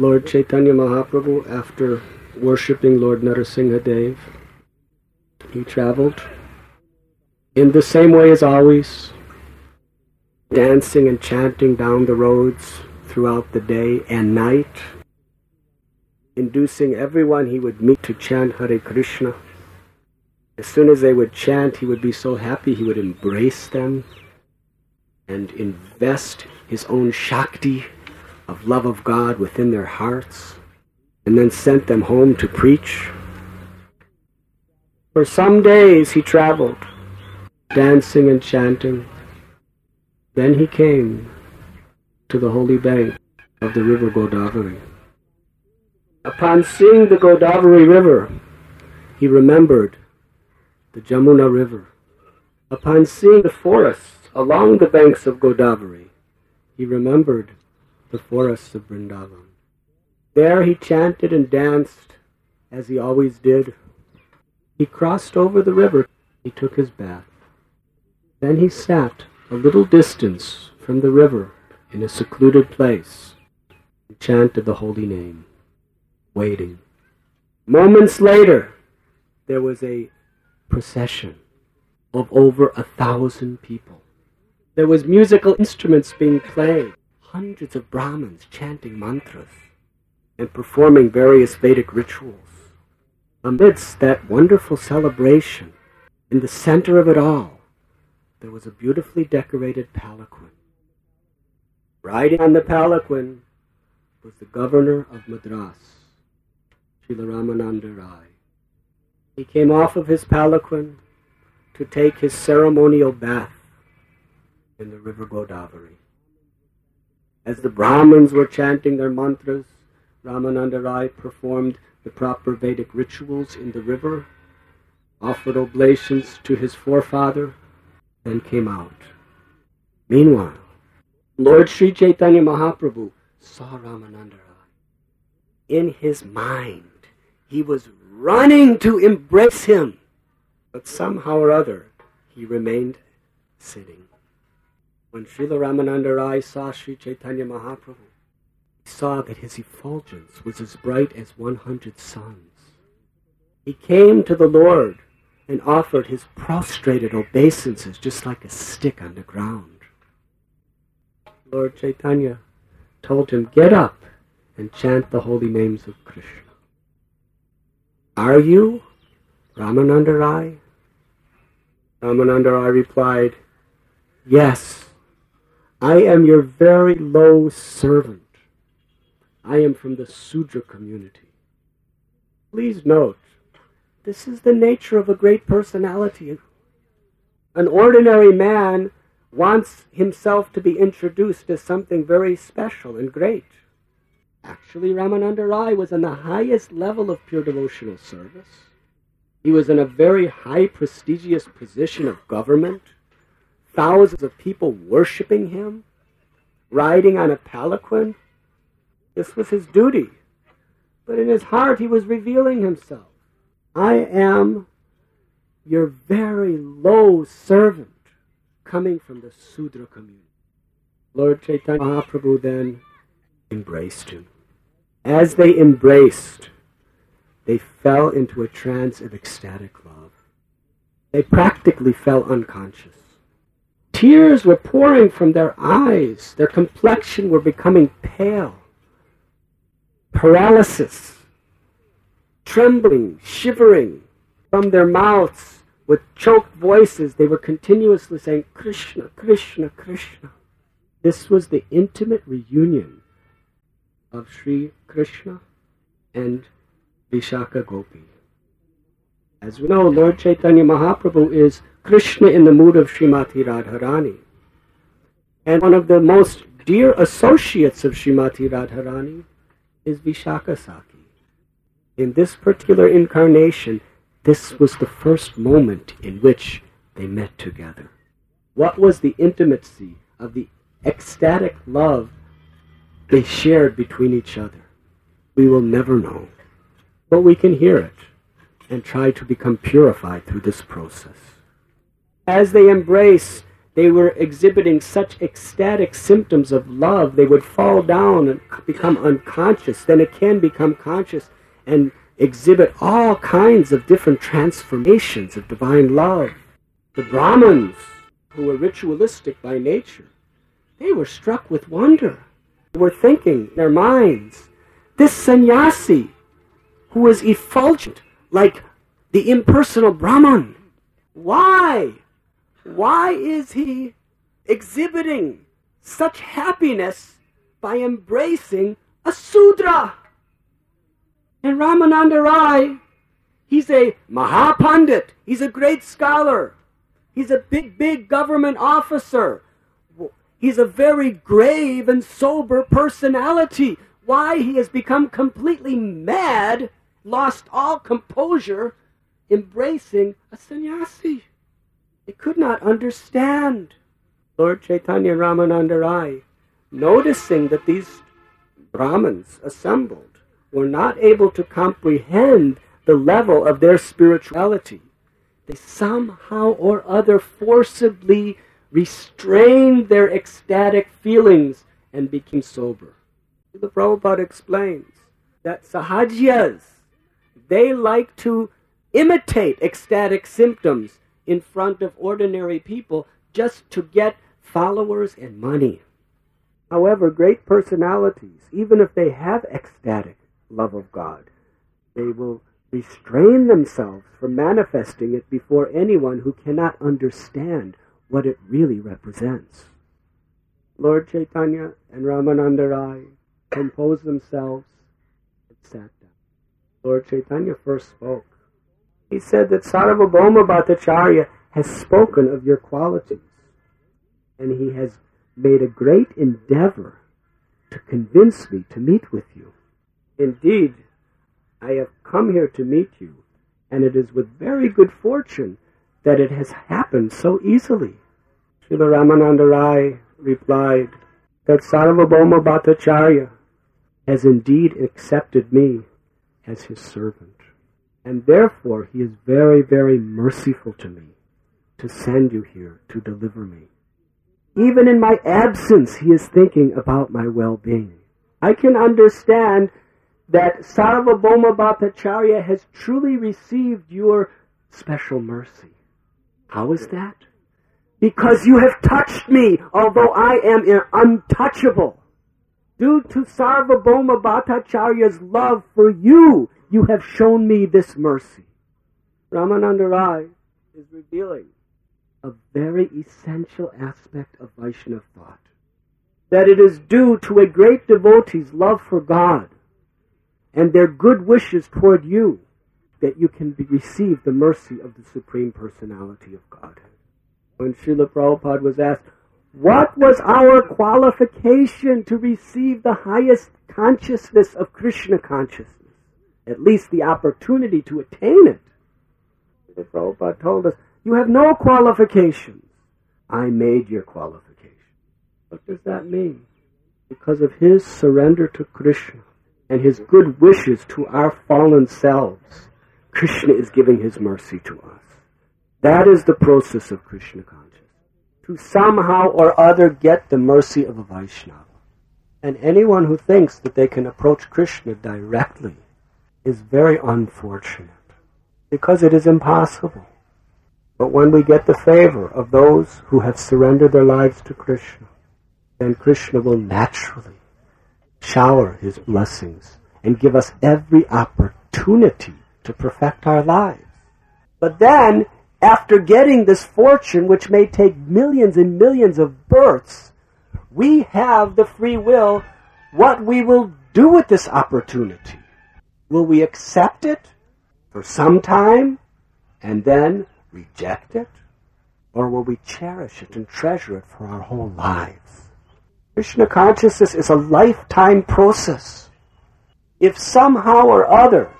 Lord Chaitanya Mahaprabhu, after worshipping Lord Narasimha Dev, he traveled in the same way as always, dancing and chanting down the roads throughout the day and night, inducing everyone he would meet to chant Hare Krishna. As soon as they would chant, he would be so happy he would embrace them and invest his own Shakti of love of God within their hearts, and then sent them home to preach. For some days he traveled, dancing and chanting. Then he came to the holy bank of the river Godavari. Upon seeing the Godavari River, he remembered the Jamuna River. Upon seeing the forests along the banks of Godavari, he remembered the forests of Vrindavan. There he chanted and danced as he always did. He crossed over the river. He took his bath. Then he sat a little distance from the river in a secluded place and chanted the holy name, waiting. Moments later, there was a procession of over a thousand people. There was musical instruments being played hundreds of Brahmins chanting mantras and performing various Vedic rituals. Amidst that wonderful celebration, in the center of it all, there was a beautifully decorated palanquin. Riding on the palanquin was the governor of Madras, Srila Ramananda Rai. He came off of his palanquin to take his ceremonial bath in the river Godavari. As the Brahmins were chanting their mantras, Ramananda Rai performed the proper Vedic rituals in the river, offered oblations to his forefather, and came out. Meanwhile, Lord Sri Chaitanya Mahaprabhu saw Ramananda Rai. In his mind, he was running to embrace him, but somehow or other, he remained sitting. When Srila Ramananda Rai saw Sri Chaitanya Mahaprabhu, he saw that his effulgence was as bright as 100 suns. He came to the Lord and offered his prostrated obeisances just like a stick on the ground. Lord Chaitanya told him, Get up and chant the holy names of Krishna. Are you Ramananda Rai? Ramananda Rai replied, Yes, I am your very low servant. I am from the Sudra community. Please note, this is the nature of a great personality. An ordinary man wants himself to be introduced as something very special and great. Actually, Ramananda Rai was on the highest level of pure devotional service. He was in a very high prestigious position of government thousands of people worshiping him, riding on a palanquin. This was his duty. But in his heart, he was revealing himself. I am your very low servant coming from the Sudra community. Lord Chaitanya Mahaprabhu then embraced him. As they embraced, they fell into a trance of ecstatic love. They practically fell unconscious. Tears were pouring from their eyes. Their complexion were becoming pale. Paralysis, trembling, shivering from their mouths with choked voices, they were continuously saying, Krishna, Krishna, Krishna. This was the intimate reunion of Sri Krishna and Vishaka Gopi. As we know, Lord Chaitanya Mahaprabhu is Krishna in the mood of Srimati Radharani. And one of the most dear associates of Srimati Radharani is Vishaka Sakhi. In this particular incarnation, this was the first moment in which they met together. What was the intimacy of the ecstatic love they shared between each other? We will never know. But we can hear it and try to become purified through this process. As they embrace, they were exhibiting such ecstatic symptoms of love, they would fall down and become unconscious. Then can become conscious and exhibit all kinds of different transformations of divine love. The Brahmins, who were ritualistic by nature, they were struck with wonder. They were thinking in their minds, this sannyasi who was effulgent like the impersonal Brahman, why? Why is he exhibiting such happiness by embracing a Sudra? And Ramananda Rai, he's a Mahapandit. He's a great scholar. He's a big, big government officer. He's a very grave and sober personality. Why he has become completely mad, lost all composure, embracing a sannyasi. They could not understand. Lord Chaitanya Ramananda Rai, noticing that these Brahmins assembled were not able to comprehend the level of their spirituality, they somehow or other forcibly restrained their ecstatic feelings and became sober. The Prabhupada explains that sahajiyas, they like to imitate ecstatic symptoms in front of ordinary people just to get followers and money. However, great personalities, even if they have ecstatic love of God. They will restrain themselves from manifesting it before anyone who cannot understand what it really represents. Lord Chaitanya and Ramananda Rai composed themselves and sat down. Lord Chaitanya first spoke. He said that Sarvabhauma Bhattacharya has spoken of your qualities, and he has made a great endeavor to convince me to meet with you. Indeed, I have come here to meet you, and it is with very good fortune that it has happened so easily. Srila Ramananda Rai replied that Sarvabhauma Bhattacharya has indeed accepted me as his servant, and therefore he is very, very merciful to me to send you here to deliver me. Even in my absence, he is thinking about my well-being. I can understand that Sarvabhauma Bhattacharya has truly received your special mercy. How is that? Because you have touched me, although I am untouchable. Due to Sarvabhauma Bhattacharya's love for you, you have shown me this mercy. Ramananda Rai is revealing a very essential aspect of Vaishnava thought. That it is due to a great devotee's love for God and their good wishes toward you that you can be, receive the mercy of the Supreme Personality of Godhead. When Srila Prabhupada was asked, what was our qualification to receive the highest consciousness of Krishna consciousness? At least the opportunity to attain it. Srila Prabhupada told us, you have no qualifications. I made your qualifications. What does that mean? Because of his surrender to Krishna, and his good wishes to our fallen selves, Krishna is giving his mercy to us. That is the process of Krishna consciousness. To somehow or other get the mercy of a Vaishnava. And anyone who thinks that they can approach Krishna directly is very unfortunate. Because it is impossible. But when we get the favor of those who have surrendered their lives to Krishna, then Krishna will naturally shower his blessings and give us every opportunity to perfect our lives. But then, after getting this fortune, which may take millions and millions of births, we have the free will what we will do with this opportunity. Will we accept it for some time and then reject it? Or will we cherish it and treasure it for our whole lives? Krishna consciousness is a lifetime process. If somehow or other,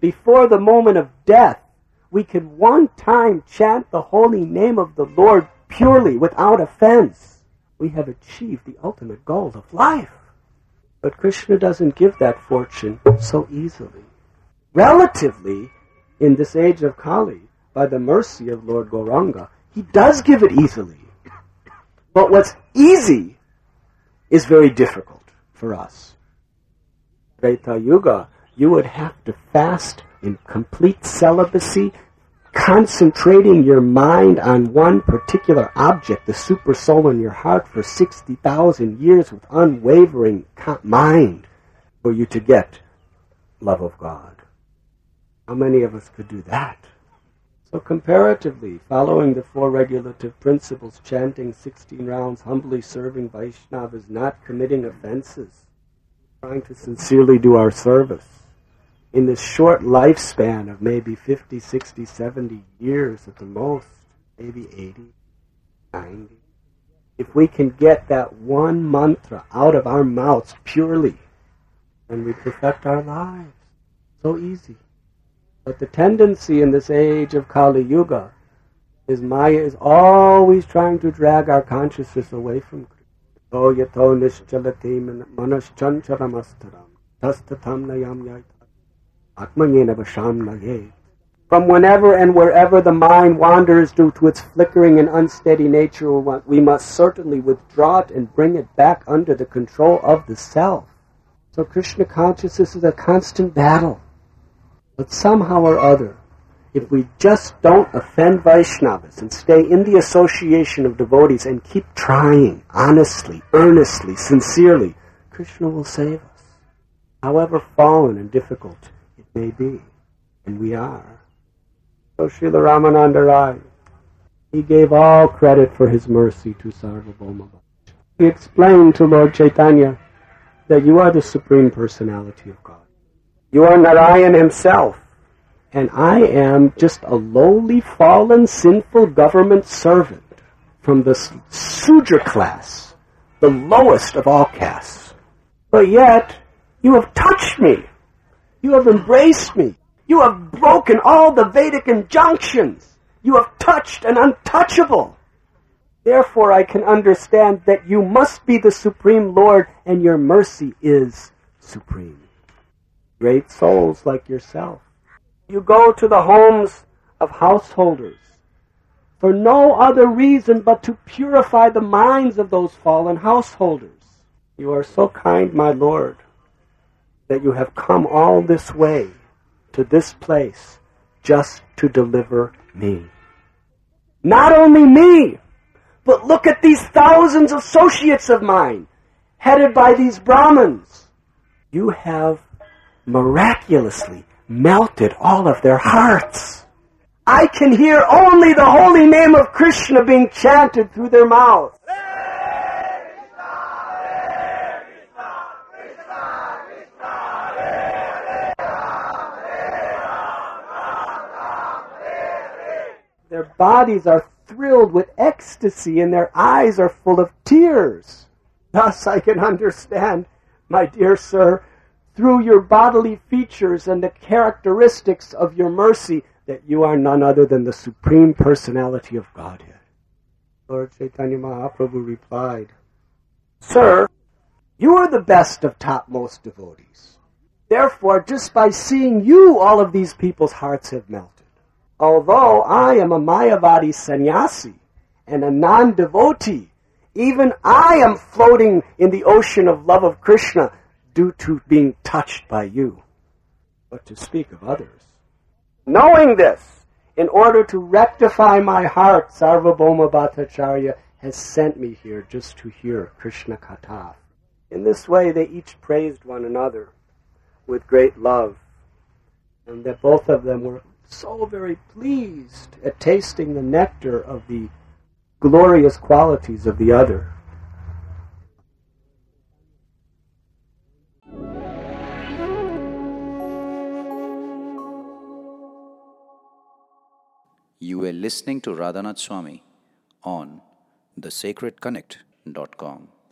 before the moment of death, we could one time chant the holy name of the Lord purely without offense, we have achieved the ultimate goal of life. But Krishna doesn't give that fortune so easily. Relatively, in this age of Kali, by the mercy of Lord Gauranga, he does give it easily. But what's easy is very difficult for us. Treta Yuga, you would have to fast in complete celibacy, concentrating your mind on one particular object, the super soul in your heart, for 60,000 years with unwavering mind for you to get love of God. How many of us could do that? So comparatively, following the four regulative principles, chanting 16 rounds, humbly serving Vaishnavas, not committing offenses, trying to sincerely do our service. In this short lifespan of maybe 50, 60, 70 years at the most, maybe 80, 90, if we can get that one mantra out of our mouths purely, then we perfect our lives. So easy. But the tendency in this age of Kali Yuga is Maya is always trying to drag our consciousness away from Krishna. From whenever and wherever the mind wanders due to its flickering and unsteady nature, we must certainly withdraw it and bring it back under the control of the self. So Krishna consciousness is a constant battle. But somehow or other, if we just don't offend Vaishnavas and stay in the association of devotees and keep trying honestly, earnestly, sincerely, Krishna will save us. However fallen and difficult it may be. And we are. So Srila Ramananda Rai, he gave all credit for his mercy to Sarvabhauma. He explained to Lord Chaitanya that you are the Supreme Personality of God. You are Narayan himself. And I am just a lowly, fallen, sinful government servant from the Sudra class, the lowest of all castes. But yet, you have touched me. You have embraced me. You have broken all the Vedic injunctions. You have touched an untouchable. Therefore, I can understand that you must be the Supreme Lord and your mercy is supreme great souls like yourself. You go to the homes of householders for no other reason but to purify the minds of those fallen householders. You are so kind, my Lord, that you have come all this way to this place just to deliver me. Not only me, but look at these thousands of associates of mine, headed by these Brahmins. You have miraculously melted all of their hearts. I can hear only the holy name of Krishna being chanted through their mouths. Their bodies are thrilled with ecstasy and their eyes are full of tears. Thus I can understand, my dear sir, through your bodily features and the characteristics of your mercy that you are none other than the Supreme Personality of Godhead. Lord Chaitanya Mahaprabhu replied, Sir, you are the best of topmost devotees. Therefore, just by seeing you, all of these people's hearts have melted. Although I am a Mayavadi sannyasi and a non-devotee, even I am floating in the ocean of love of Krishna due to being touched by you, but to speak of others. Knowing this, in order to rectify my heart, Sarvabhauma Bhattacharya has sent me here just to hear Krishna Katha. In this way, they each praised one another with great love, and that both of them were so very pleased at tasting the nectar of the glorious qualities of the other. You were listening to Radhanath Swami on thesacredconnect.com.